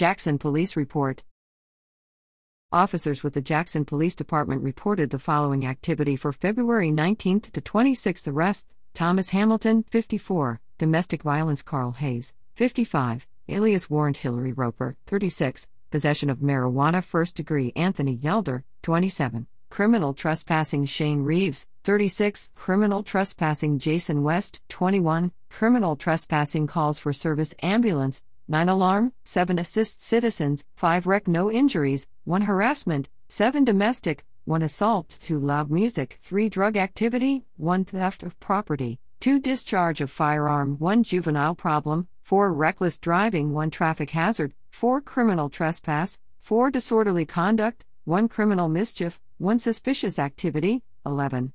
Jackson Police Report. Officers with the Jackson Police Department reported the following activity for February 19 to 26 arrest Thomas Hamilton, 54, domestic violence Carl Hayes, 55, alias warrant Hillery Roper, 36, possession of marijuana first degree Anthony Yelder, 27, criminal trespassing Shane Reeves, 36, criminal trespassing Jason West, 21, criminal trespassing calls for service ambulance, 9 alarm, 7 assist citizens, 5 wreck no injuries, 1 harassment, 7 domestic, 1 assault, 2 loud music, 3 drug activity, 1 theft of property, 2 discharge of firearm, 1 juvenile problem, 4 reckless driving, 1 traffic hazard, 4 criminal trespass, 4 disorderly conduct, 1 criminal mischief, 1 suspicious activity, 11